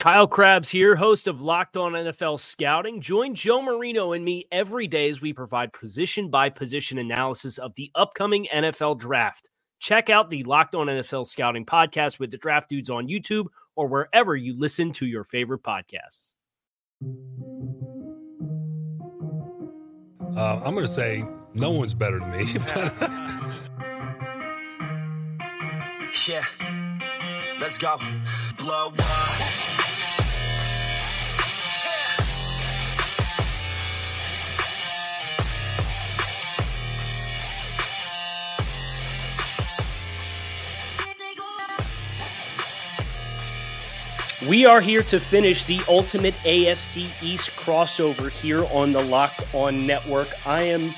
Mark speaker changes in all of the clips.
Speaker 1: Kyle Crabbs here, host of Locked On NFL Scouting. Join Joe Marino and me every day as we provide position by position analysis of the upcoming NFL draft. Check out the Locked On NFL Scouting podcast with the draft dudes on YouTube or wherever you listen to your favorite podcasts.
Speaker 2: Uh, I'm going to say no one's better than me.
Speaker 3: yeah, let's go. Blow up.
Speaker 1: We are here to finish the ultimate AFC East crossover here on the Locked On Network. I am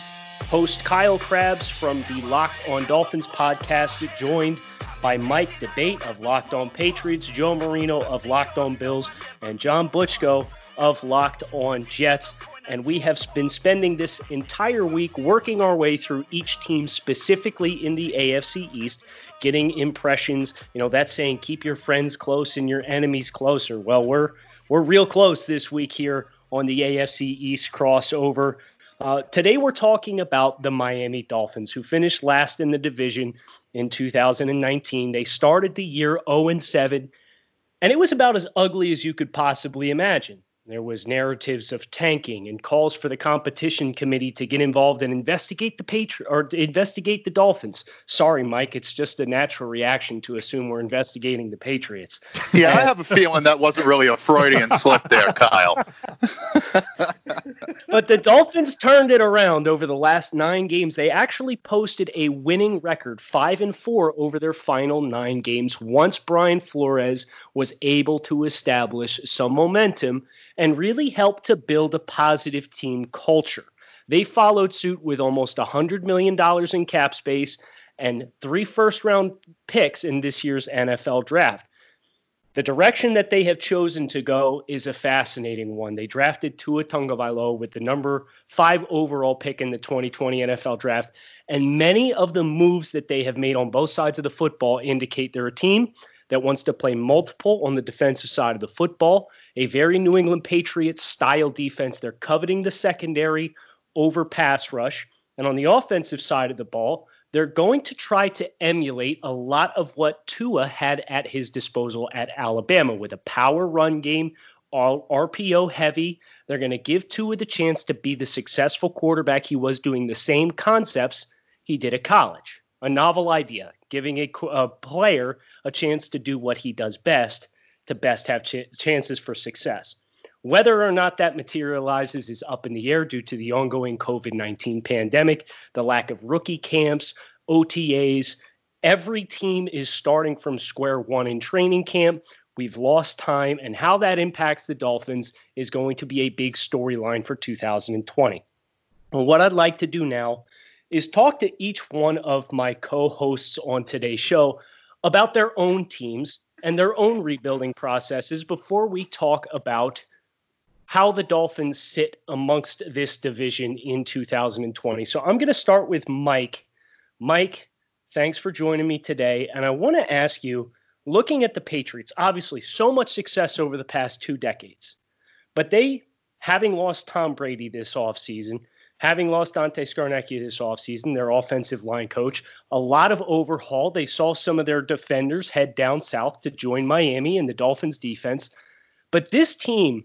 Speaker 1: host Kyle Crabbs from the Locked On Dolphins podcast, joined by Mike D'Abate of Locked On Patriots, Joe Marino of Locked On Bills, and John Butchko of Locked On Jets. And we have been spending this entire week working our way through each team specifically in the AFC East getting impressions. You know, that's saying keep your friends close and your enemies closer. Well, we're we're real close this week here on the AFC East crossover. Uh, today we're talking about the Miami Dolphins, who finished last in the division in 2019. They started the year 0 7, and it was about as ugly as you could possibly imagine. There was narratives of tanking and calls for the competition committee to get involved and investigate the Patri- or investigate the Dolphins. Sorry, Mike, it's just a natural reaction to assume we're investigating the Patriots.
Speaker 4: Yeah, and- I have a feeling that wasn't really a Freudian slip there, Kyle.
Speaker 1: but the Dolphins turned it around over the last 9 games. They actually posted a winning record, 5 and 4 over their final 9 games once Brian Flores was able to establish some momentum and really helped to build a positive team culture. They followed suit with almost $100 million in cap space and three first round picks in this year's NFL draft. The direction that they have chosen to go is a fascinating one. They drafted Tua Tagovailoa with the number five overall pick in the 2020 NFL draft, and many of the moves that they have made on both sides of the football indicate they're a team that wants to play multiple on the defensive side of the football, a very New England Patriots style defense. They're coveting the secondary over pass rush. And on the offensive side of the ball, they're going to try to emulate a lot of what Tua had at his disposal at Alabama with a power run game, all RPO heavy. They're going to give Tua the chance to be the successful quarterback he was doing the same concepts he did at college. A novel idea, giving a, a player a chance to do what he does best to best have ch- chances for success. Whether or not that materializes is up in the air due to the ongoing COVID 19 pandemic, the lack of rookie camps, OTAs. Every team is starting from square one in training camp. We've lost time, and how that impacts the Dolphins is going to be a big storyline for 2020. And what I'd like to do now is talk to each one of my co hosts on today's show about their own teams and their own rebuilding processes before we talk about how the Dolphins sit amongst this division in 2020. So I'm going to start with Mike. Mike, thanks for joining me today. And I want to ask you looking at the Patriots, obviously, so much success over the past two decades, but they, having lost Tom Brady this offseason, having lost Dante Scarnecchia this offseason, their offensive line coach, a lot of overhaul. They saw some of their defenders head down south to join Miami and the Dolphins defense. But this team,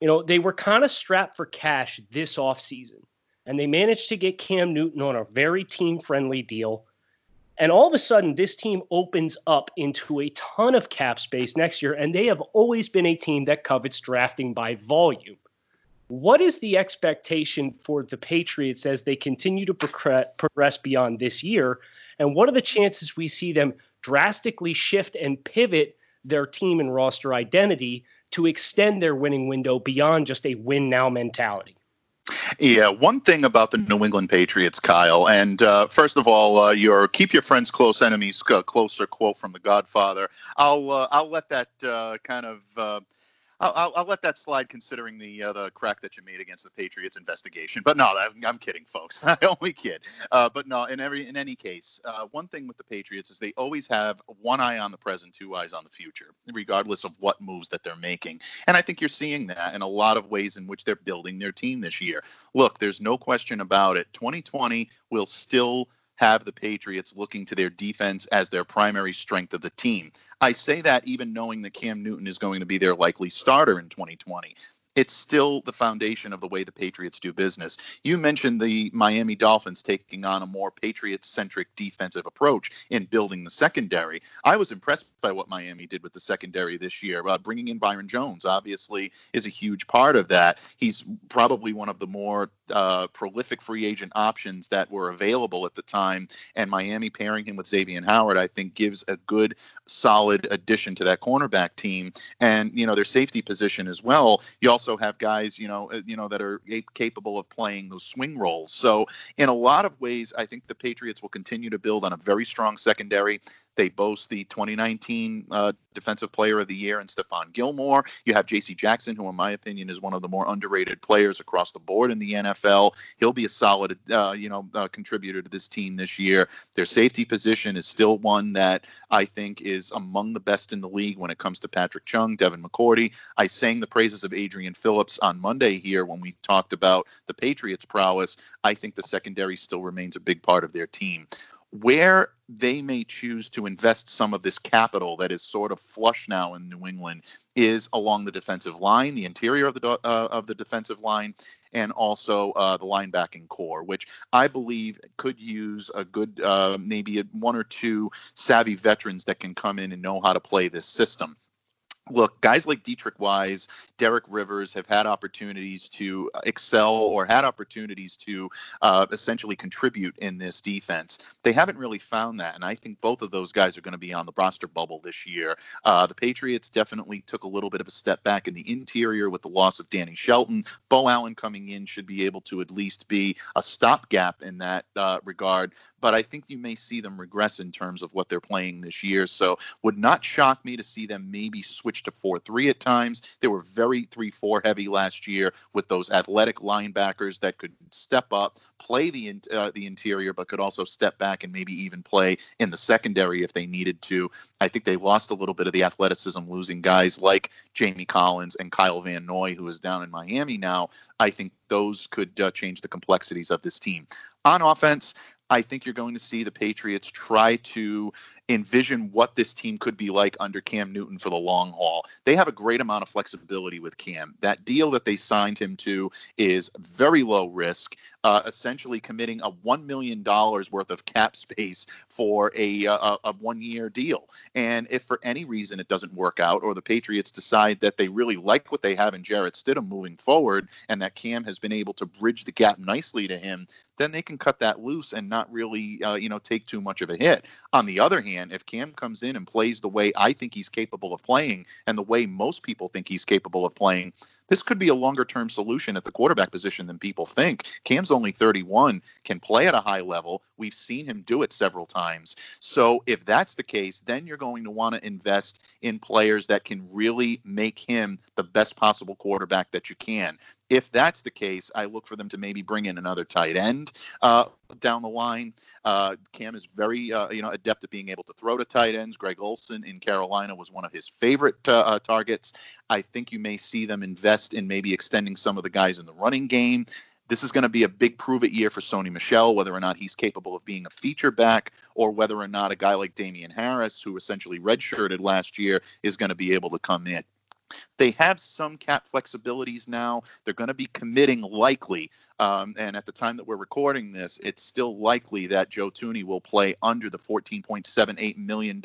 Speaker 1: you know, they were kind of strapped for cash this offseason. And they managed to get Cam Newton on a very team friendly deal. And all of a sudden, this team opens up into a ton of cap space next year. And they have always been a team that covets drafting by volume. What is the expectation for the Patriots as they continue to progress beyond this year? And what are the chances we see them drastically shift and pivot their team and roster identity to extend their winning window beyond just a win now mentality?
Speaker 4: Yeah, one thing about the New England Patriots, Kyle, and uh, first of all, uh, your "keep your friends close, enemies uh, closer" quote from The Godfather. I'll uh, I'll let that uh, kind of uh, I'll, I'll, let that slide considering the uh, the crack that you made against the Patriots investigation. But no, I'm, I'm kidding, folks. I only kid. Uh, but no, in every in any case, uh, one thing with the Patriots is they always have one eye on the present, two eyes on the future, regardless of what moves that they're making. And I think you're seeing that in a lot of ways in which they're building their team this year. Look, there's no question about it. 2020 will still have the Patriots looking to their defense as their primary strength of the team. I say that even knowing that Cam Newton is going to be their likely starter in 2020 it's still the foundation of the way the Patriots do business. You mentioned the Miami Dolphins taking on a more Patriots centric defensive approach in building the secondary. I was impressed by what Miami did with the secondary this year. Uh, bringing in Byron Jones obviously is a huge part of that. He's probably one of the more uh, prolific free agent options that were available at the time, and Miami pairing him with Xavier Howard, I think, gives a good, solid addition to that cornerback team. And you know their safety position as well. You also have guys, you know, uh, you know that are capable of playing those swing roles. So in a lot of ways, I think the Patriots will continue to build on a very strong secondary. They boast the 2019 uh, Defensive Player of the Year and Stephon Gilmore. You have J.C. Jackson, who, in my opinion, is one of the more underrated players across the board in the NFL. He'll be a solid, uh, you know, uh, contributor to this team this year. Their safety position is still one that I think is among the best in the league when it comes to Patrick Chung, Devin McCourty. I sang the praises of Adrian Phillips on Monday here when we talked about the Patriots' prowess. I think the secondary still remains a big part of their team where they may choose to invest some of this capital that is sort of flush now in New England is along the defensive line, the interior of the uh, of the defensive line, and also uh, the linebacking corps, which I believe could use a good uh, maybe a, one or two savvy veterans that can come in and know how to play this system look, guys like Deatrich Wise, Derek Rivers have had opportunities to excel or had opportunities to uh, essentially contribute in this defense. They haven't really found that, and I think both of those guys are going to be on the roster bubble this year. Uh, the Patriots definitely took a little bit of a step back in the interior with the loss of Danny Shelton. Beau Allen coming in should be able to at least be a stopgap in that uh, regard, but I think you may see them regress in terms of what they're playing this year. So would not shock me to see them maybe switch to 4-3 at times. They were very 3-4 heavy last year with those athletic linebackers that could step up, play the uh, the interior, but could also step back and maybe even play in the secondary if they needed to. I think they lost a little bit of the athleticism, losing guys like Jamie Collins and Kyle Van Noy, who is down in Miami now. I think those could uh, change the complexities of this team. On offense, I think you're going to see the Patriots try to envision what this team could be like under Cam Newton for the long haul. They have a great amount of flexibility with Cam. That deal that they signed him to is very low risk, uh, essentially committing a $1 million worth of cap space for a, a, a one year deal. And if for any reason it doesn't work out, or the Patriots decide that they really like what they have in Jarrett Stidham moving forward, and that Cam has been able to bridge the gap nicely to him, then they can cut that loose and not really, uh, you know, take too much of a hit. On the other hand, if Cam comes in and plays the way I think he's capable of playing and the way most people think he's capable of playing, this could be a longer term solution at the quarterback position than people think. Cam's only 31, can play at a high level. We've seen him do it several times. So if that's the case, then you're going to want to invest in players that can really make him the best possible quarterback that you can. If that's the case, I look for them to maybe bring in another tight end uh, down the line. Uh, Cam is very, uh, you know, adept at being able to throw to tight ends. Greg Olsen in Carolina was one of his favorite uh, uh, targets. I think you may see them invest in maybe extending some of the guys in the running game. This is going to be a big prove it year for Sony Michel, whether or not he's capable of being a feature back or whether or not a guy like Damien Harris, who essentially redshirted last year, is going to be able to come in. They have some cap flexibilities now. They're going to be committing likely, um, and at the time that we're recording this, it's still likely that Joe Thuney will play under the $14.78 million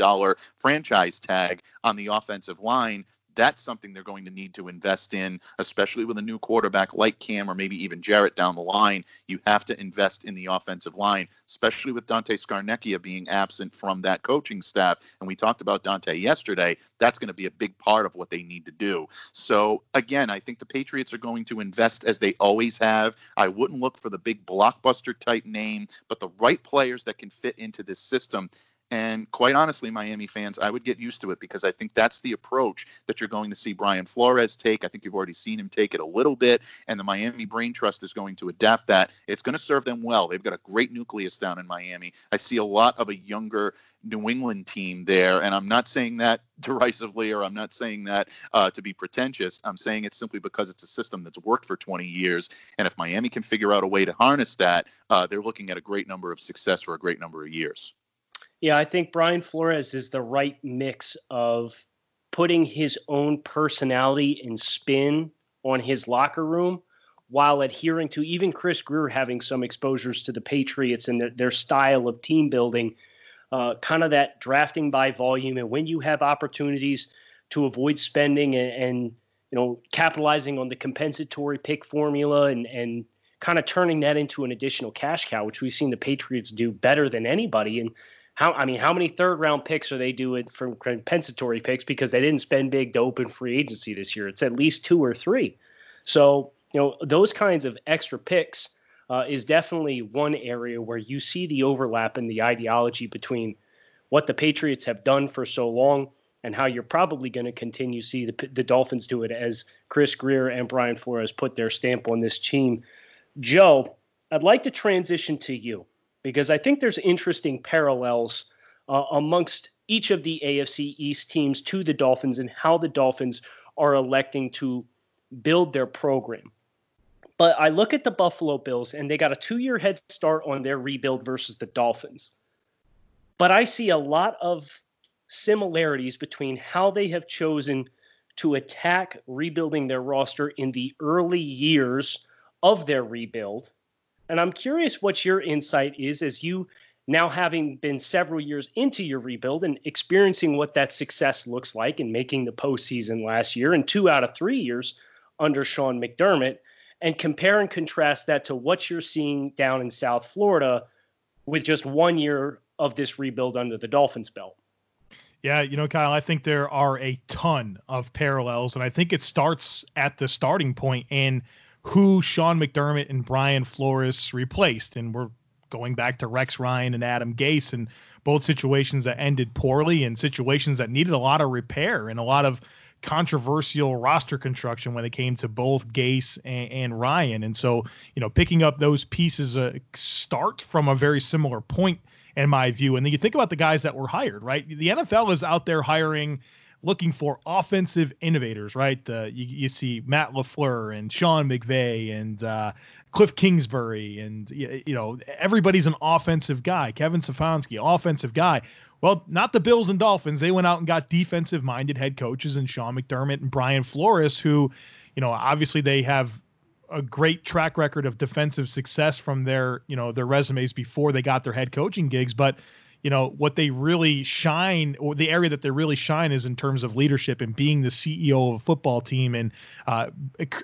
Speaker 4: franchise tag on the offensive line that's something they're going to need to invest in, especially with a new quarterback like Cam or maybe even Jarrett down the line. You have to invest in the offensive line, especially with Dante Scarnecchia being absent from that coaching staff. And we talked about Dante yesterday. That's going to be a big part of what they need to do. So, again, I think the Patriots are going to invest as they always have. I wouldn't look for the big blockbuster type name, but the right players that can fit into this system. And quite honestly, Miami fans, I would get used to it because I think that's the approach that you're going to see Brian Flores take. I think you've already seen him take it a little bit, and the Miami Brain Trust is going to adapt that. It's going to serve them well. They've got a great nucleus down in Miami. I see a lot of a younger New England team there, and I'm not saying that derisively or I'm not saying that uh, to be pretentious. I'm saying it simply because it's a system that's worked for 20 years, and if Miami can figure out a way to harness that, uh, they're looking at a great number of success for a great number of years.
Speaker 1: Yeah, I think Brian Flores is the right mix of putting his own personality and spin on his locker room while adhering to even Chris Grier having some exposures to the Patriots and their, their style of team building, uh, kind of that drafting by volume. And when you have opportunities to avoid spending and, and you know capitalizing on the compensatory pick formula and and kind of turning that into an additional cash cow, which we've seen the Patriots do better than anybody. And how I mean, how many third round picks are they doing from compensatory picks because they didn't spend big to open free agency this year? It's at least two or three. So you know those kinds of extra picks uh, is definitely one area where you see the overlap in the ideology between what the Patriots have done for so long and how you're probably going to continue to see the, the Dolphins do it as Chris Grier and Brian Flores put their stamp on this team. Joe, I'd like to transition to you because I think there's interesting parallels uh, amongst each of the AFC East teams to the Dolphins and how the Dolphins are electing to build their program. But I look at the Buffalo Bills and they got a two year head start on their rebuild versus the Dolphins. But I see a lot of similarities between how they have chosen to attack rebuilding their roster in the early years of their rebuild and I'm curious what your insight is as you now having been several years into your rebuild and experiencing what that success looks like and making the postseason last year and two out of three years under Sean McDermott, and compare and contrast that to what you're seeing down in South Florida with just one year of this rebuild under the Dolphins belt.
Speaker 5: Yeah, you know, Kyle, I think there are a ton of parallels, and I think it starts at the starting. And who Sean McDermott and Brian Flores replaced. And we're going back to Rex Ryan and Adam Gase and both situations that ended poorly and situations that needed a lot of repair and a lot of controversial roster construction when it came to both Gase and, and Ryan. And so, you know, picking up those pieces uh, start from a very similar point in my view. And then you think about the guys that were hired, right? The NFL is out there hiring looking for offensive innovators, right? Uh, you, you, see Matt LaFleur and Sean McVay and uh, Cliff Kingsbury, and you, you, know everybody's an offensive guy. Kevin Stefanski, offensive guy. Well, not the Bills and Dolphins. They went out and got defensive-minded head coaches and Sean McDermott and Brian Flores, who, you know, obviously they have a great track record of defensive success from their, you know, their resumes before they got their head coaching gigs, but you know what they really shine or the area that they really shine is in terms of leadership and being the CEO of a football team and uh,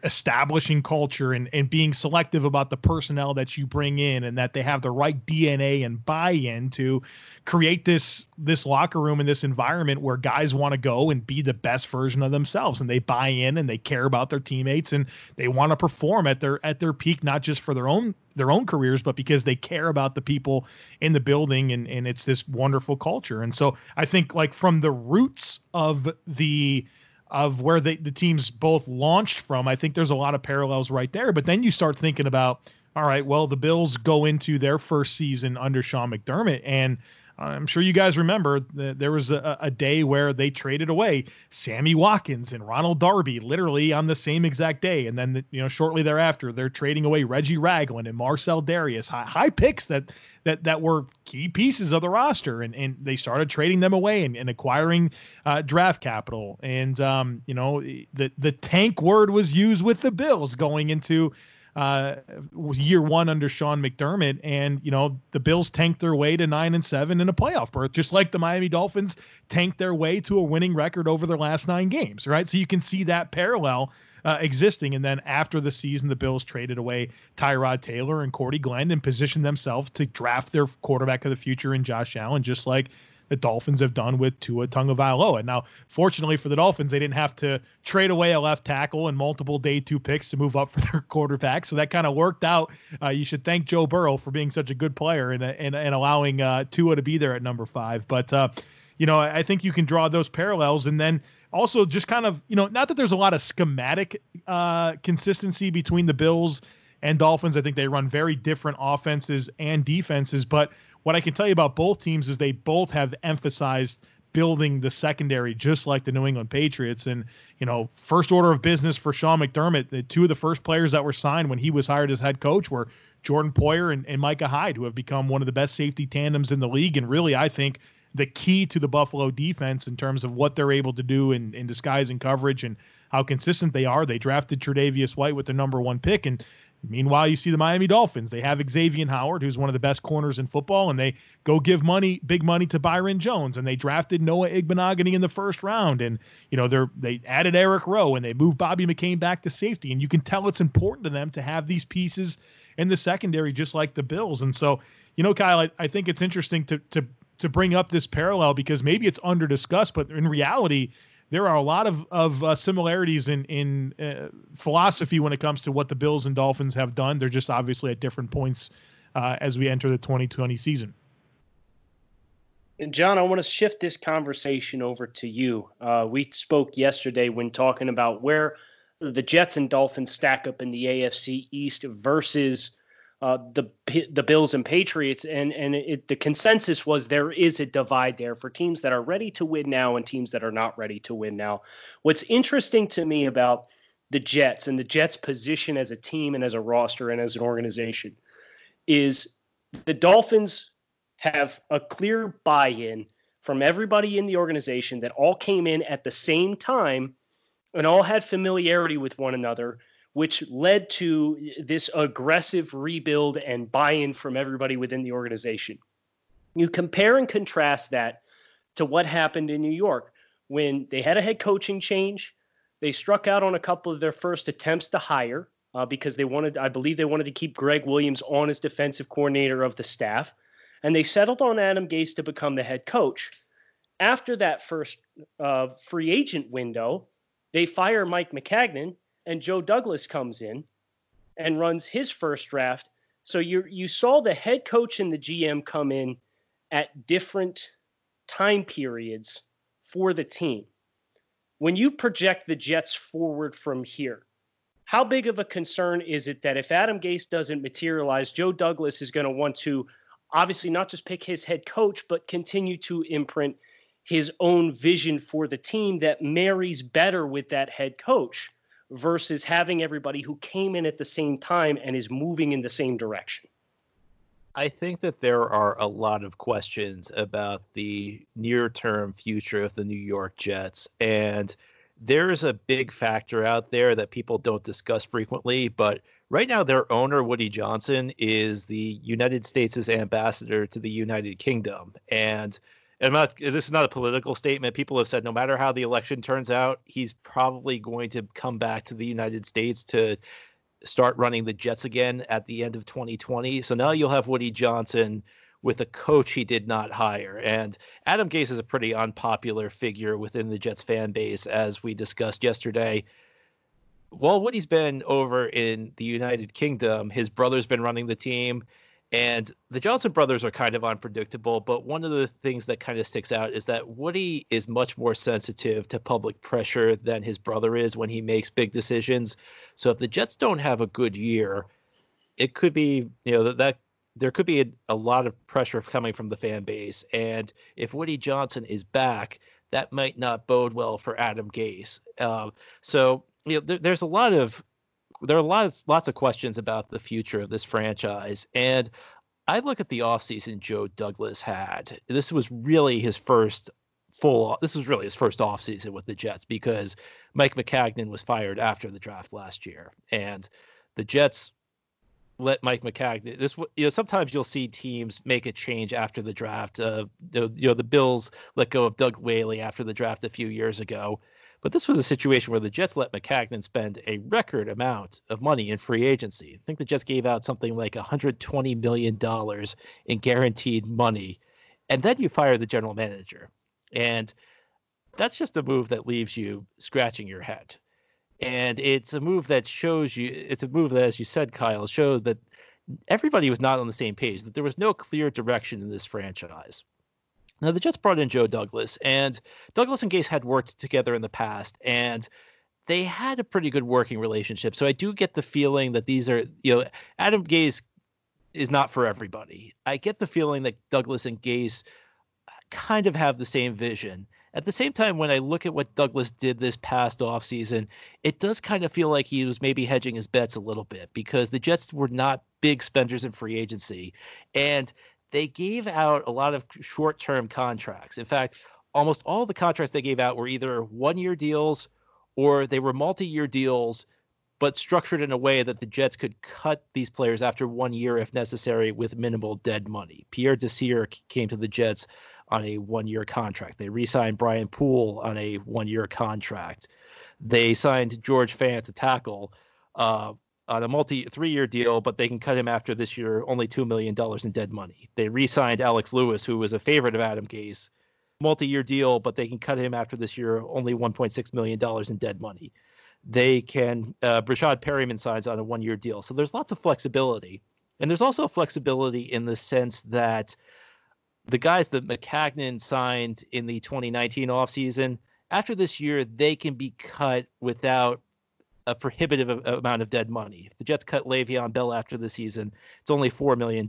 Speaker 5: establishing culture and, and being selective about the personnel that you bring in and that they have the right DNA and buy-in to create this this locker room and this environment where guys want to go and be the best version of themselves. And they buy in and they care about their teammates and they want to perform at their at their peak not just for their own their own careers, but because they care about the people in the building and, and it's this wonderful culture. And so I think like from the roots of the of where they, the teams both launched from, I think there's a lot of parallels right there. But then you start thinking about, all right, well, the Bills go into their first season under Sean McDermott and I'm sure you guys remember that there was a, a, day where they traded away Sammy Watkins and Ronald Darby literally on the same exact day. And then, you know, shortly thereafter, they're trading away Reggie Ragland and Marcell Dareus, high, high picks that, that, that were key pieces of the roster. And, and they started trading them away and, and acquiring uh, draft capital. And, um, you know, the, the tank word was used with the Bills going into uh, was year one under Sean McDermott, and you know the Bills tanked their way to nine and seven in a playoff berth, just like the Miami Dolphins tanked their way to a winning record over their last nine games, right? So you can see that parallel uh, existing. And then after the season, the Bills traded away Tyrod Taylor and Cordy Glenn and positioned themselves to draft their quarterback of the future in Josh Allen, just like the Dolphins have done with Tua. And now, fortunately for the Dolphins, they didn't have to trade away a left tackle and multiple day two picks to move up for their quarterback. So that kind of worked out. Uh, you should thank Joe Burrow for being such a good player and and, and allowing uh, Tua to be there at number five. But uh, you know, I think you can draw those parallels, and then also just kind of you know, not that there's a lot of schematic uh, consistency between the Bills and Dolphins. I think they run very different offenses and defenses, but what I can tell you about both teams is they both have emphasized building the secondary just like the New England Patriots. And, you know, first order of business for Sean McDermott, the two of the first players that were signed when he was hired as head coach were Jordan Poyer and, and Micah Hyde, who have become one of the best safety tandems in the league. And really, I think the key to the Buffalo defense in terms of what they're able to do in, in disguise and coverage and how consistent they are. They drafted Tre'Davious White with the number one pick, and Meanwhile, you see the Miami Dolphins. They have Xavier Howard, who's one of the best corners in football, and they go give money, big money to Byron Jones, and they drafted Noah Igbinoghene in the first round, and you know they're they added Eric Rowe, and they moved Bobby McCain back to safety, and you can tell it's important to them to have these pieces in the secondary, just like the Bills. And so, you know, Kyle, I, I think it's interesting to to to bring up this parallel because maybe it's under discussed, but in reality, there are a lot of of uh, similarities in in uh, philosophy when it comes to what the Bills and Dolphins have done. They're just obviously at different points uh, as we enter the 2020 season.
Speaker 1: And John, I want to shift this conversation over to you. Uh, we spoke yesterday when talking about where the Jets and Dolphins stack up in the AFC East versus uh, the the Bills and Patriots, and and it, the consensus was there is a divide there for teams that are ready to win now and teams that are not ready to win now. What's interesting to me about the Jets and the Jets' position as a team and as a roster and as an organization is the Dolphins have a clear buy-in from everybody in the organization that all came in at the same time and all had familiarity with one another which led to this aggressive rebuild and buy in from everybody within the organization. You compare and contrast that to what happened in New York when they had a head coaching change. They struck out on a couple of their first attempts to hire uh, because they wanted, I believe, they wanted to keep Gregg Williams on as defensive coordinator of the staff. And they settled on Adam Gase to become the head coach. After that first uh, free agent window, they fire Mike Maccagnan and Joe Douglas comes in and runs his first draft. So you you saw the head coach and the GM come in at different time periods for the team. When you project the Jets forward from here, how big of a concern is it that if Adam Gase doesn't materialize, Joe Douglas is going to want to obviously not just pick his head coach, but continue to imprint his own vision for the team that marries better with that head coach? Versus having everybody who came in at the same time and is moving in the same direction?
Speaker 6: I think that there are a lot of questions about the near term future of the New York Jets. And there's a big factor out there that people don't discuss frequently. But right now, their owner, Woody Johnson, is the United States' ambassador to the United Kingdom. And I'm not, this is not a political statement. People have said no matter how the election turns out, he's probably going to come back to the United States to start running the Jets again at the end of 2020. So now you'll have Woody Johnson with a coach he did not hire. And Adam Gase is a pretty unpopular figure within the Jets fan base, as we discussed yesterday. While Woody's been over in the United Kingdom, his brother's been running the team. And the Johnson brothers are kind of unpredictable, but one of the things that kind of sticks out is that Woody is much more sensitive to public pressure than his brother is when he makes big decisions. So if the Jets don't have a good year, it could be, you know, that, that there could be a, a lot of pressure coming from the fan base. And if Woody Johnson is back, that might not bode well for Adam Gase. Uh, so you know, there, there's a lot of there are lots lots of questions about the future of this franchise, and I look at the offseason Joe Douglas had. This was really his first full. This was really his first offseason with the Jets because Mike Maccagnan was fired after the draft last year, and the Jets let Mike Maccagnan. This you know sometimes you'll see teams make a change after the draft. Uh, the, you know the Bills let go of Doug Whaley after the draft a few years ago, but this was a situation where the Jets let Maccagnan spend a record amount of money in free agency. I think the Jets gave out something like 120 million dollars in guaranteed money, and then you fire the general manager, and that's just a move that leaves you scratching your head. And it's a move that shows you it's a move that as you said kyle shows that everybody was not on the same page that there was no clear direction in this franchise now the jets brought in joe douglas and douglas and gase had worked together in the past and they had a pretty good working relationship. So i do get the feeling that these are you know adam gase is not for everybody. I get the feeling that douglas and gase kind of have the same vision. At the same time, when I look at what Douglas did this past offseason, it does kind of feel like he was maybe hedging his bets a little bit because the Jets were not big spenders in free agency. And they gave out a lot of short term contracts. In fact, almost all the contracts they gave out were either one year deals or they were multi year deals, but structured in a way that the Jets could cut these players after one year if necessary with minimal dead money. Pierre Desir came to the Jets on a one year contract. They re signed Brian Poole on a one year contract. They signed George Fant to tackle uh, on a multi three year deal, but they can cut him after this year only $2 million in dead money. They re signed Alex Lewis, who was a favorite of Adam Gase, multi year deal, but they can cut him after this year only $1.6 million in dead money. They can, uh, Breshad Perriman signs on a one year deal. So there's lots of flexibility. And there's also flexibility in the sense that the guys that Maccagnan signed in the 2019 offseason, after this year, they can be cut without a prohibitive amount of dead money. If the Jets cut Le'Veon Bell after the season, it's only $4 million.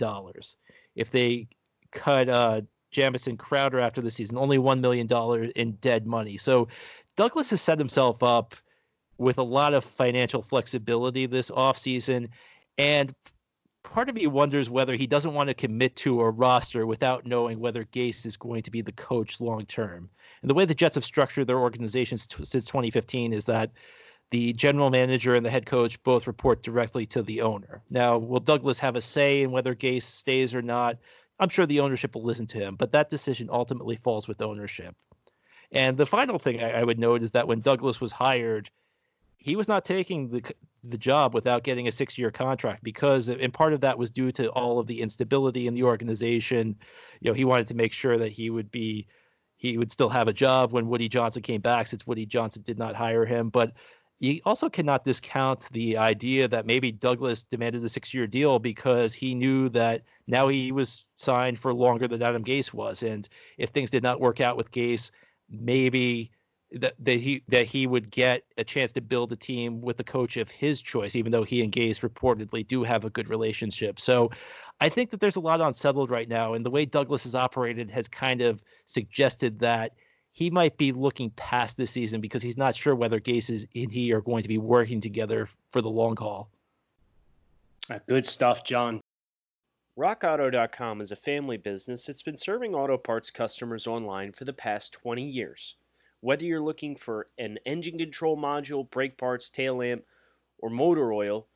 Speaker 6: If they cut uh, Jamison Crowder after the season, only $1 million in dead money. So Douglas has set himself up with a lot of financial flexibility this offseason. And part of me wonders whether he doesn't want to commit to a roster without knowing whether Gase is going to be the coach long term. And the way the Jets have structured their organizations t- since 2015 is that the general manager and the head coach both report directly to the owner. Now, will Douglas have a say in whether Gase stays or not? I'm sure the ownership will listen to him, but that decision ultimately falls with ownership. And the final thing I, I would note is that when Douglas was hired, he was not taking the the job without getting a six year contract because and part of that was due to all of the instability in the organization. You know, he wanted to make sure that he would be he would still have a job when Woody Johnson came back since Woody Johnson did not hire him. But you also cannot discount the idea that maybe Douglas demanded the six year deal because he knew that now he was signed for longer than Adam Gase was. And if things did not work out with Gase, maybe that, that he that he would get a chance to build a team with the coach of his choice, even though he and Gase reportedly do have a good relationship. So I think that there's a lot unsettled right now, and the way Douglas has operated has kind of suggested that he might be looking past this season because he's not sure whether Gase and he are going to be working together for the long haul.
Speaker 1: Uh, good stuff, John.
Speaker 7: RockAuto.com is a family business that's been serving auto parts customers online for the past 20 years. Whether you're looking for an engine control module, brake parts, tail lamp, or motor oil,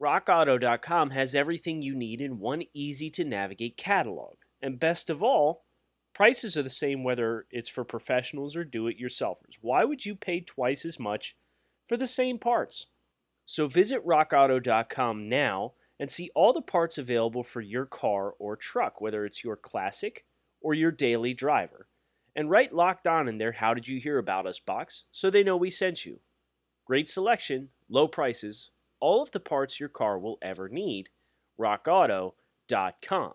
Speaker 7: RockAuto.com has everything you need in one easy to navigate catalog. And best of all, prices are the same whether it's for professionals or do it yourselfers. Why would you pay twice as much for the same parts? So visit rockauto.com now and see all the parts available for your car or truck, whether it's your classic or your daily driver and write locked on in their How Did You Hear About Us box so they know we sent you. Great selection, low prices, all of the parts your car will ever need. RockAuto.com.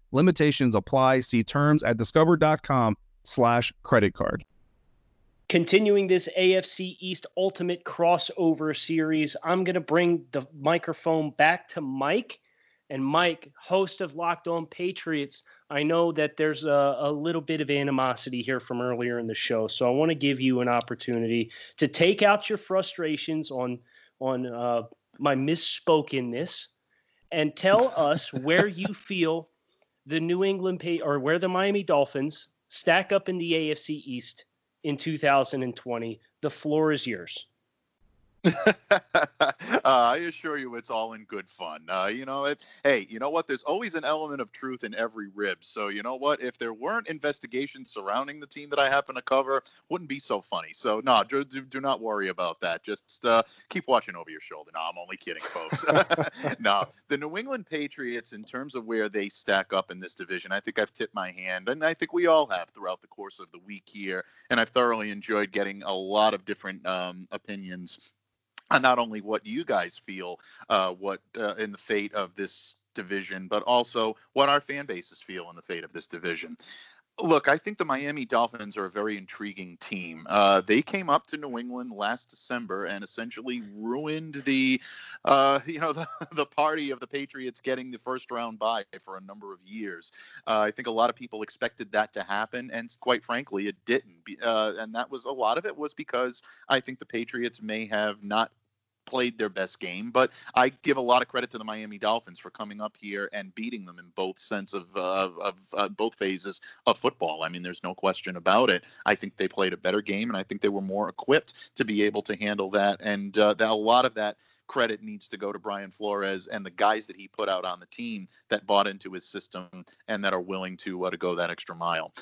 Speaker 8: Limitations apply. See terms at discover.com slash credit card.
Speaker 1: Continuing this AFC East Ultimate Crossover Series, I'm going to bring the microphone back to Mike And Mike, host of Locked On Patriots, I know that there's a, a, little bit of animosity here from earlier in the show, so I want to give you an opportunity to take out your frustrations on on uh, my misspokenness and tell us where you feel the New England pay or where the Miami Dolphins stack up in the AFC East in 2020. The floor is yours.
Speaker 4: uh, I assure you, it's all in good fun. Uh, you know, hey, you know what? There's always an element of truth in every rib. So you know what? If there weren't investigations surrounding the team that I happen to cover, wouldn't be so funny. So no, do, do, do not worry about that. Just uh, keep watching over your shoulder. No, I'm only kidding, folks. no, the New England Patriots, in terms of where they stack up in this division, I think I've tipped my hand, and I think we all have throughout the course of the week here. And I've thoroughly enjoyed getting a lot of different um, opinions not only what you guys feel, uh, what uh, in the fate of this division, but also what our fan bases feel in the fate of this division. Look, I think the Miami Dolphins are a very intriguing team. Uh, they came up to New England last December and essentially ruined the, uh, you know, the, the party of the Patriots getting the first round bye for a number of years. Uh, I think a lot of people expected that to happen, and quite frankly, it didn't. Uh, and that was a lot of it was because I think the Patriots may have not played their best game, but I give a lot of credit to the Miami Dolphins for coming up here and beating them in both sense of, of, of uh, both phases of football. I mean, there's no question about it. I think they played a better game, and I think they were more equipped to be able to handle that. And uh, that a lot of that credit needs to go to Brian Flores and the guys that he put out on the team that bought into his system and that are willing to uh, to go that extra mile.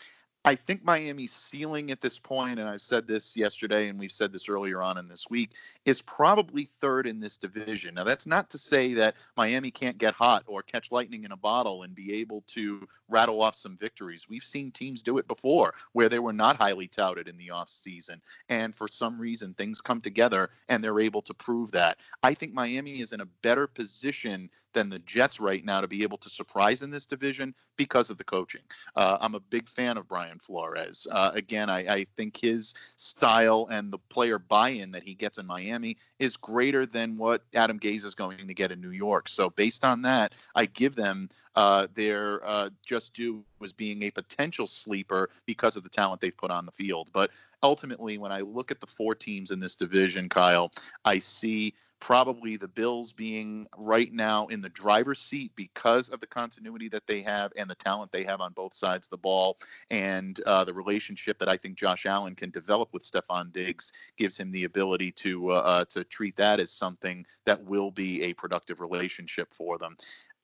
Speaker 4: I think Miami's ceiling at this point, and I've said this yesterday and we've said this earlier on in this week, is probably third in this division. Now, that's not to say that Miami can't get hot or catch lightning in a bottle and be able to rattle off some victories. We've seen teams do it before where they were not highly touted in the offseason. And for some reason, things come together and they're able to prove that. I think Miami is in a better position than the Jets right now to be able to surprise in this division because of the coaching. Uh, I'm a big fan of Brian Flores. Uh, again, I, I, think his style and the player buy-in that he gets in Miami is greater than what Adam Gase is going to get in New York. So based on that, I give them uh, their uh, just due as being a potential sleeper because of the talent they've put on the field. But ultimately, when I look at the four teams in this division, Kyle, I see probably the Bills being right now in the driver's seat because of the continuity that they have and the talent they have on both sides of the ball, and uh, the relationship that I think Josh Allen can develop with Stefon Diggs gives him the ability to uh, uh, to treat that as something that will be a productive relationship for them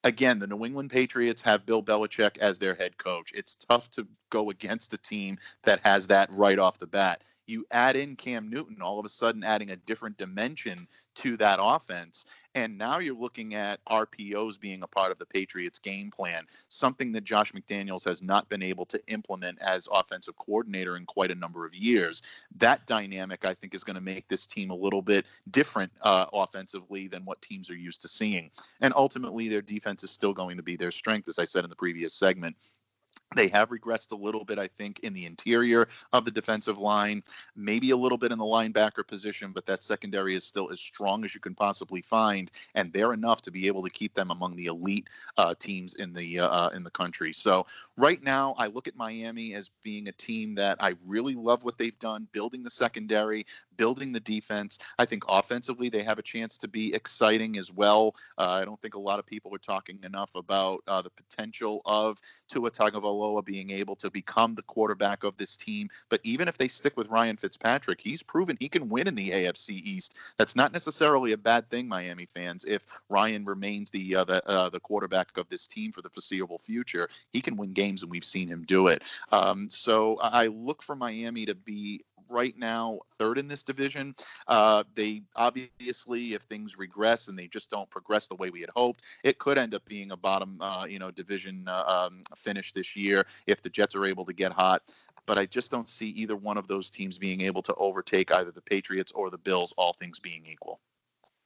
Speaker 4: again, the New England Patriots have Bill Belichick as their head coach. It's tough to go against a team that has that right off the bat. You add in Cam Newton, all of a sudden adding a different dimension to that offense. And now you're looking at RPOs being a part of the Patriots game plan, something that Josh McDaniels has not been able to implement as offensive coordinator in quite a number of years. That dynamic, I think, is going to make this team a little bit different uh, offensively than what teams are used to seeing. And ultimately, their defense is still going to be their strength, as I said in the previous segment. They have regressed a little bit, I think, in the interior of the defensive line, maybe a little bit in the linebacker position, but that secondary is still as strong as you can possibly find, and they're enough to be able to keep them among the elite uh, teams in the uh, uh in the country. So right now, I look at Miami as being a team that I really love what they've done, building the secondary, building the defense. I think offensively they have a chance to be exciting as well. Uh, I don't think a lot of people are talking enough about uh, the potential of Tua Tagovailoa being able to become the quarterback of this team. But even if they stick with Ryan Fitzpatrick, he's proven he can win in the AFC East. That's not necessarily a bad thing, Miami fans. If Ryan remains the uh, the, uh, the quarterback of this team for the foreseeable future, he can win games, and we've seen him do it. Um, so I look for Miami to be right now third in this division. Uh, they obviously, if things regress and they just don't progress the way we had hoped, it could end up being a bottom, uh, you know, division uh, um, finish this year if the Jets are able to get hot. But I just don't see either one of those teams being able to overtake either the Patriots or the Bills, all things being equal.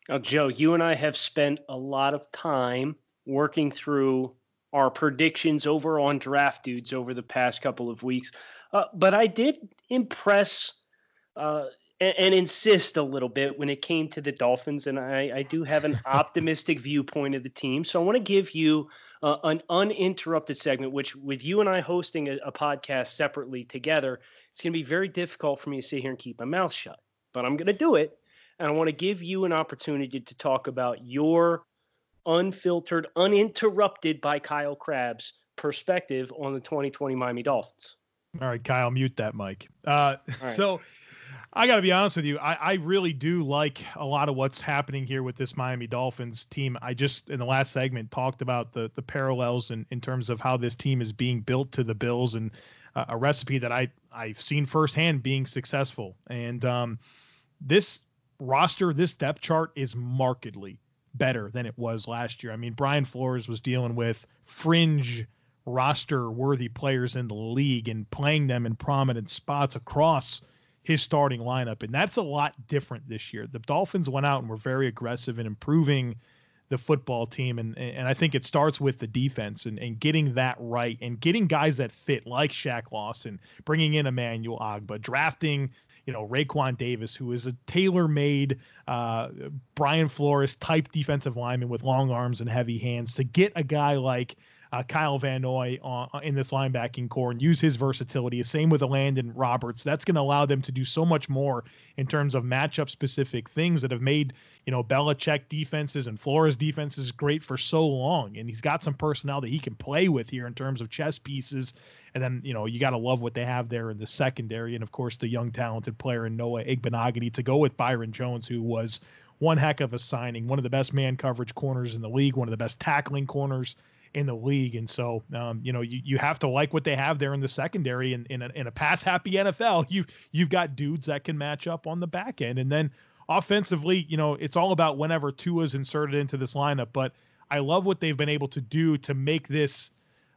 Speaker 1: Now, Joe, you and I have spent a lot of time working through our predictions over on Draft Dudes over the past couple of weeks. Uh, but I did impress uh, and, and, insist a little bit when it came to the Dolphins, and I, I do have an optimistic viewpoint of the team. So I want to give you uh, an uninterrupted segment, which with you and I hosting a, a podcast separately together, it's going to be very difficult for me to sit here and keep my mouth shut. But I'm going to do it, and I want to give you an opportunity to talk about your unfiltered, uninterrupted by Kyle Crabbs perspective on the 2020 Miami Dolphins.
Speaker 5: All right, Kyle, mute that mic. Uh, right. So I got to be honest with you. I, I really do like a lot of what's happening here with this Miami Dolphins team. I just, in the last segment, talked about the, the parallels in, in terms of how this team is being built to the Bills and uh, a recipe that I, I've seen firsthand being successful. And um, this roster, this depth chart is markedly better than it was last year. I mean, Brian Flores was dealing with fringe roster worthy players in the league and playing them in prominent spots across his starting lineup. And that's a lot different this year. The Dolphins went out and were very aggressive in improving the football team. And, and I think it starts with the defense and, and getting that right and getting guys that fit, like Shaq Lawson, bringing in Emmanuel Ogbah, drafting, you know, Raekwon Davis, who is a tailor made uh, Brian Flores type defensive lineman with long arms and heavy hands to get a guy like uh, Kyle Van Noy on, in this linebacking corps and use his versatility. Same with Elandon Roberts. That's going to allow them to do so much more in terms of matchup specific things that have made you know Belichick defenses and Flores defenses great for so long. And he's got some personnel that he can play with here in terms of chess pieces. And then you know you got to love what they have there in the secondary, and of course the young talented player in Noah Igbinoghene to go with Byron Jones, who was one heck of a signing, one of the best man coverage corners in the league, one of the best tackling corners in the league. And so, um, you know, you, you have to like what they have there in the secondary. And in, in, a, pass happy NFL, you you've got dudes that can match up on the back end. And then offensively, you know, it's all about whenever Tua's inserted into this lineup. But I love what they've been able to do to make this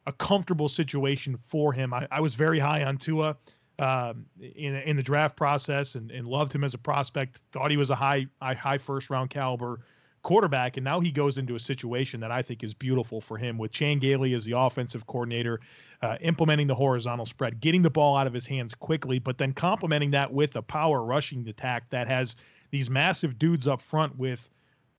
Speaker 5: a comfortable situation for him. I, I was very high on Tua um, in in the draft process and, and loved him as a prospect. Thought he was a high, high first round caliber quarterback, and now he goes into a situation that I think is beautiful for him with Chan Gailey as the offensive coordinator, uh, implementing the horizontal spread, getting the ball out of his hands quickly, but then complementing that with a power rushing attack that has these massive dudes up front with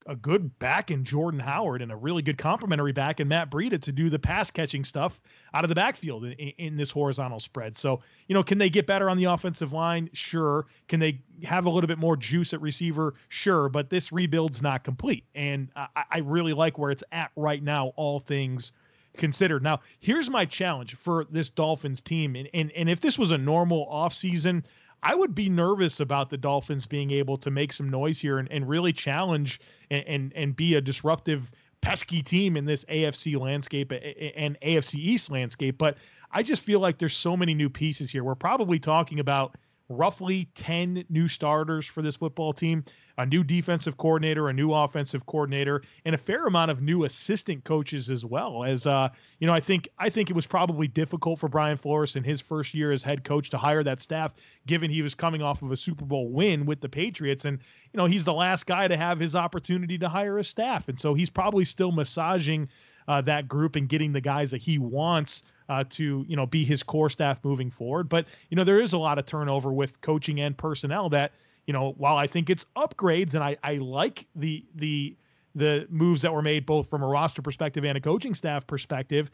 Speaker 5: a good back in Jordan Howard and a really good complementary back in Matt Breida to do the pass catching stuff out of the backfield in, in, this horizontal spread. So, you know, can they get better on the offensive line? Sure. Can they have a little bit more juice at receiver? Sure. But this rebuild's not complete. And I, I really like where it's at right now, all things considered. Now, here's my challenge for this Dolphins team. And, and, and if this was a normal offseason, I would be nervous about the Dolphins being able to make some noise here and, and really challenge and, and, and be a disruptive, pesky team in this AFC landscape and AFC East landscape. But I just feel like there's so many new pieces here. We're probably talking about roughly 10 new starters for this football team, a new defensive coordinator, a new offensive coordinator, and a fair amount of new assistant coaches as well. As uh, you know, I think I think it was probably difficult for Brian Flores in his first year as head coach to hire that staff, given he was coming off of a Super Bowl win with the Patriots, and you know he's the last guy to have his opportunity to hire a staff, and so he's probably still massaging uh, that group and getting the guys that he wants uh, to you know be his core staff moving forward. But you know there is a lot of turnover with coaching and personnel that you know while I think it's upgrades and I I like the the the moves that were made both from a roster perspective and a coaching staff perspective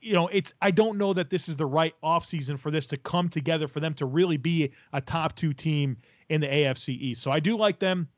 Speaker 5: you know it's i don't know that this is the right offseason for this to come together for them to really be a top two team in the afc east so i do like them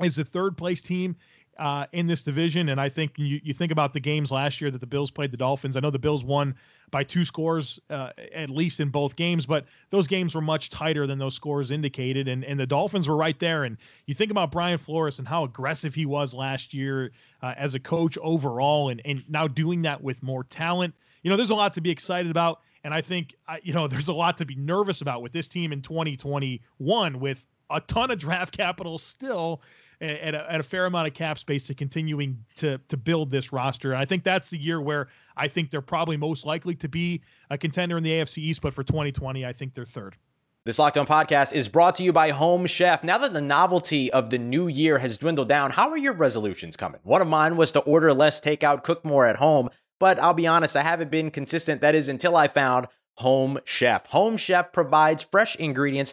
Speaker 5: as a third place team uh, in this division. And I think you, you think about the games last year that the Bills played the Dolphins. I know the Bills won by two scores uh, at least in both games, but those games were much tighter than those scores indicated. And, and the Dolphins were right there. And you think about Brian Flores and how aggressive he was last year uh, as a coach overall, and, and now doing that with more talent. You know, there's a lot to be excited about. And I think, you know, there's a lot to be nervous about with this team in 2021 with a ton of draft capital still at a, at a fair amount of cap space to continuing to to build this roster. I think that's the year where I think they're probably most likely to be a contender in the AFC East. But for 2020, I think they're third.
Speaker 9: This Locked On podcast is brought to you by Home Chef. Now that the novelty of the new year has dwindled down, how are your resolutions coming? One of mine was to order less takeout, cook more at home. But I'll be honest, I haven't been consistent. That is until I found Home Chef. Home Chef provides fresh ingredients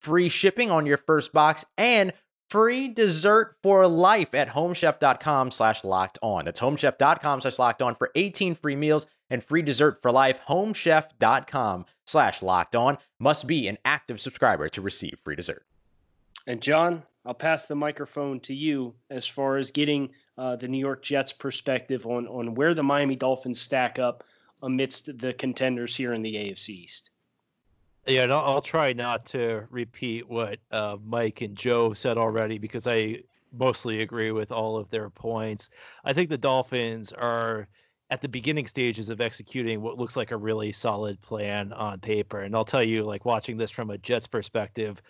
Speaker 10: free shipping on your first box and free dessert for life at homechef.com slash locked on. That's homechef.com slash locked on for 18 free meals and free dessert for life. Homechef.com slash locked on must be an active subscriber to receive free dessert.
Speaker 1: And John, I'll pass the microphone to you as far as getting uh, the New York Jets perspective on, on where the Miami Dolphins stack up amidst the contenders here in the AFC East.
Speaker 6: Yeah, and I'll, I'll try not to repeat what uh, Mike and Joe said already because I mostly agree with all of their points. I think the Dolphins are at the beginning stages of executing what looks like a really solid plan on paper. And I'll tell you, like watching this from a Jets perspective,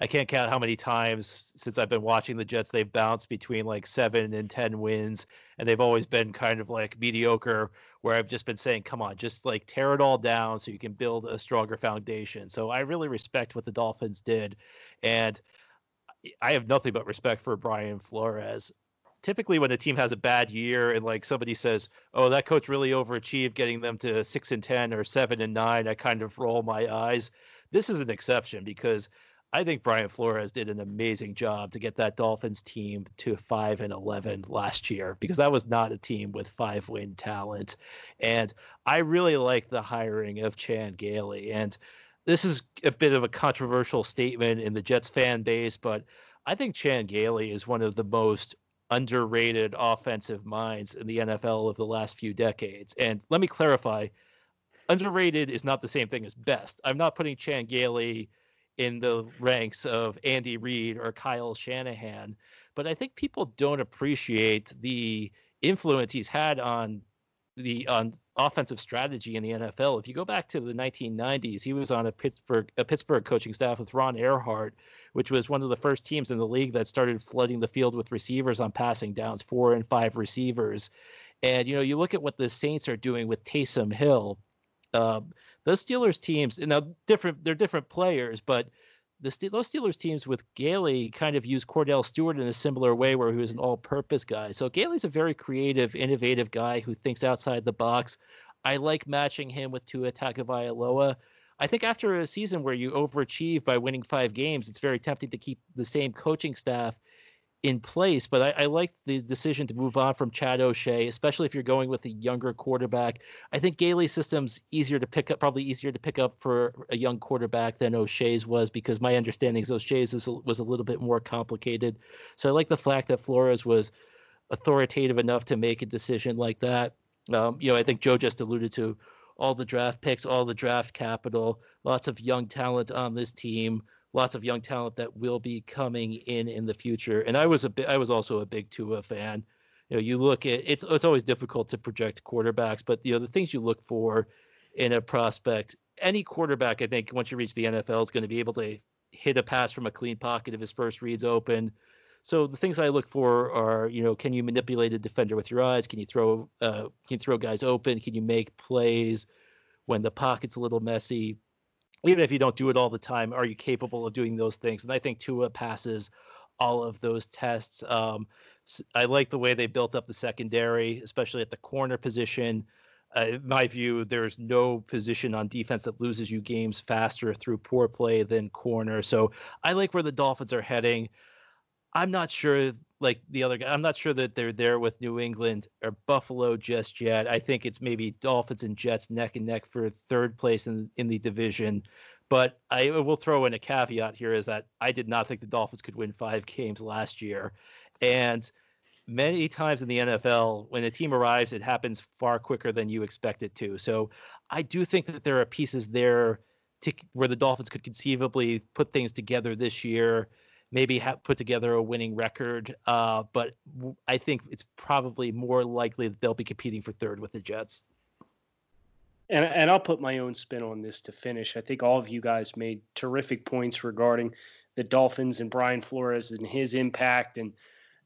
Speaker 6: I can't count how many times since I've been watching the Jets they've bounced between like seven and ten wins, and they've always been kind of like mediocre. Where I've just been saying, come on, just like tear it all down so you can build a stronger foundation. So I really respect what the Dolphins did, and I have nothing but respect for Brian Flores. Typically, when a team has a bad year and like somebody says, "Oh, that coach really overachieved, getting them to six and ten or seven and nine, I kind of roll my eyes. This is an exception because I think Brian Flores did an amazing job to get that Dolphins team to 5 and 11 last year because that was not a team with five win talent. And I really like the hiring of Chan Gailey. And this is a bit of a controversial statement in the Jets fan base, but I think Chan Gailey is one of the most underrated offensive minds in the NFL of the last few decades. And let me clarify underrated is not the same thing as best. I'm not putting Chan Gailey in the ranks of Andy Reid or Kyle Shanahan. But I think people don't appreciate the influence he's had on the on offensive strategy in the NFL. If you go back to the 1990s, he was on a Pittsburgh a Pittsburgh coaching staff with Ron Erhardt, which was one of the first teams in the league that started flooding the field with receivers on passing downs, four and five receivers. And you know, you look at what the Saints are doing with Taysom Hill. Um, those Steelers teams, know, different they're different players, but the those Steelers teams with Gailey kind of use Kordell Stewart in a similar way, where he was an all-purpose guy. So Gailey's a very creative, innovative guy who thinks outside the box. I like matching him with Tua Tagovailoa. I think after a season where you overachieve by winning five games, it's very tempting to keep the same coaching staff in place, but I, I, like the decision to move on from Chad O'Shea, especially if you're going with a younger quarterback. I think Gailey's system's easier to pick up, probably easier to pick up for a young quarterback than O'Shea's was, because my understanding is O'Shea's is, was a little bit more complicated. So I like the fact that Flores was authoritative enough to make a decision like that. Um, you know, I think Joe just alluded to all the draft picks, all the draft capital, lots of young talent on this team lots of young talent that will be coming in in the future. And I was a I was also a big Tua fan. You know, you look at it's it's always difficult to project quarterbacks, but you know the things you look for in a prospect, any quarterback I think once you reach the NFL is going to be able to hit a pass from a clean pocket if his first read's open. So the things I look for are, you know, can you manipulate a defender with your eyes? Can you throw uh, can you throw guys open? Can you make plays when the pocket's a little messy? Even if you don't do it all the time, are you capable of doing those things? And I think Tua passes all of those tests. Um, I like the way they built up the secondary, especially at the corner position. Uh, in my view, there's no position on defense that loses you games faster through poor play than corner. So I like where the Dolphins are heading. I'm not sure like the other guy. I'm not sure that they're there with New England or Buffalo just yet. I think it's maybe Dolphins and Jets neck and neck for third place in in the division. But I will throw in a caveat here is that I did not think the Dolphins could win five games last year, and many times in the NFL, when a team arrives, it happens far quicker than you expect it to. So I do think that there are pieces there to, where the Dolphins could conceivably put things together this year maybe have put together a winning record. Uh, but I think it's probably more likely that they'll be competing for third with the Jets.
Speaker 1: And, and I'll put my own spin on this to finish. I think all of you guys made terrific points regarding the Dolphins and Brian Flores and his impact and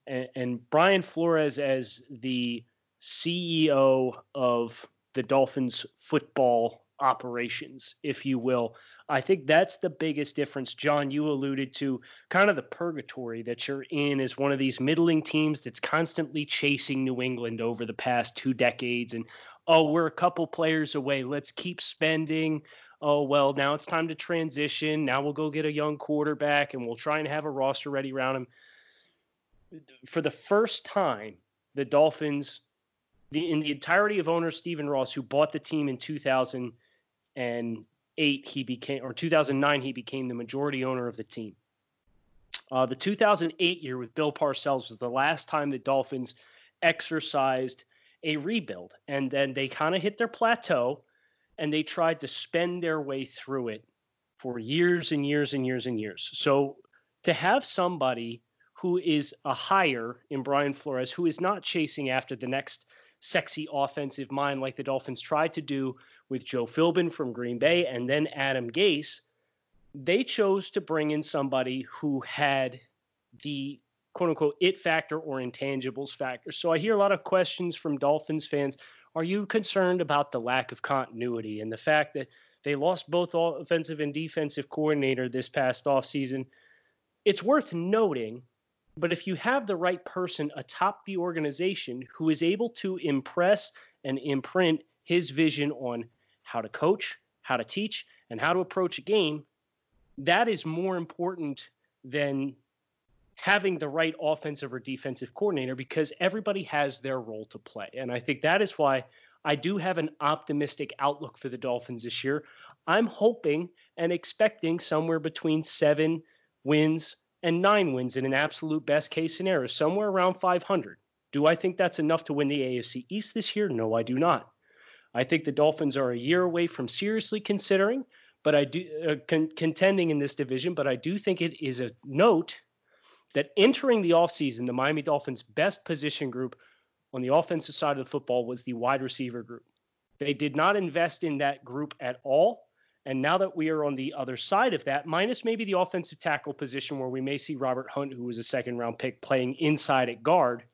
Speaker 1: and, and Brian Flores as the CEO of the Dolphins football operations, if you will. I think that's the biggest difference. John, you alluded to kind of the purgatory that you're in as one of these middling teams that's constantly chasing New England over the past two decades. And, oh, we're a couple players away. Let's keep spending. Oh, well, now it's time to transition. Now we'll go get a young quarterback and we'll try and have a roster ready around him. For the first time, the Dolphins the in the entirety of owner Stephen Ross, who bought the team in 2008, he became or 2009 he became the majority owner of the team. Uh, the 2008 year with Bill Parcells was the last time the Dolphins exercised a rebuild, and then they kind of hit their plateau, and they tried to spend their way through it for years and years and years and years. So to have somebody who is a hire in Brian Flores, who is not chasing after the next sexy offensive mind like the Dolphins tried to do with Joe Philbin from Green Bay and then Adam Gase, they chose to bring in somebody who had the quote unquote it factor or intangibles factor. So I hear a lot of questions from Dolphins fans. Are you concerned about the lack of continuity and the fact that they lost both offensive and defensive coordinator this past offseason? It's worth noting but if you have the right person atop the organization who is able to impress and imprint his vision on how to coach, how to teach, and how to approach a game, that is more important than having the right offensive or defensive coordinator because everybody has their role to play. And I think that is why I do have an optimistic outlook for the Dolphins this year. I'm hoping and expecting somewhere between seven wins and nine wins in an absolute best case scenario, somewhere around 500. Do I think that's enough to win the AFC East this year? No, I do not. I think the Dolphins are a year away from seriously considering, but I do uh, con- contending in this division. But I do think it is a note that entering the offseason, the Miami Dolphins' best position group on the offensive side of the football was the wide receiver group. They did not invest in that group at all. And now that we are on the other side of that, minus maybe the offensive tackle position where we may see Robert Hunt, who was a second round pick, playing inside at guard,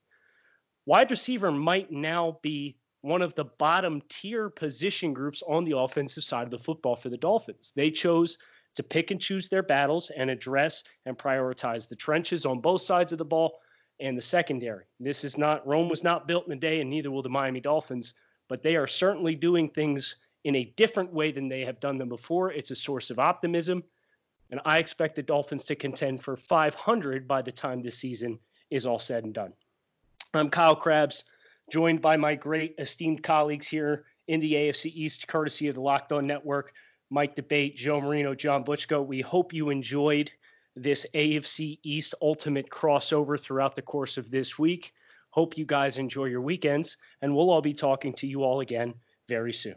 Speaker 1: wide receiver might now be one of the bottom tier position groups on the offensive side of the football for the Dolphins. They chose to pick and choose their battles and address and prioritize the trenches on both sides of the ball and the secondary. This is not Rome was not built in a day, and neither will the Miami Dolphins, but they are certainly doing things in a different way than they have done them before. It's a source of optimism. And I expect the Dolphins to contend for 500 by the time this season is all said and done. I'm Kyle Crabbs, joined by my great esteemed colleagues here in the AFC East, courtesy of the Locked On Network, Mike D'Abate, Joe Marino, John Butchko. We hope you enjoyed this AFC East ultimate crossover throughout the course of this week. Hope you guys enjoy your weekends, and we'll all be talking to you all again very soon.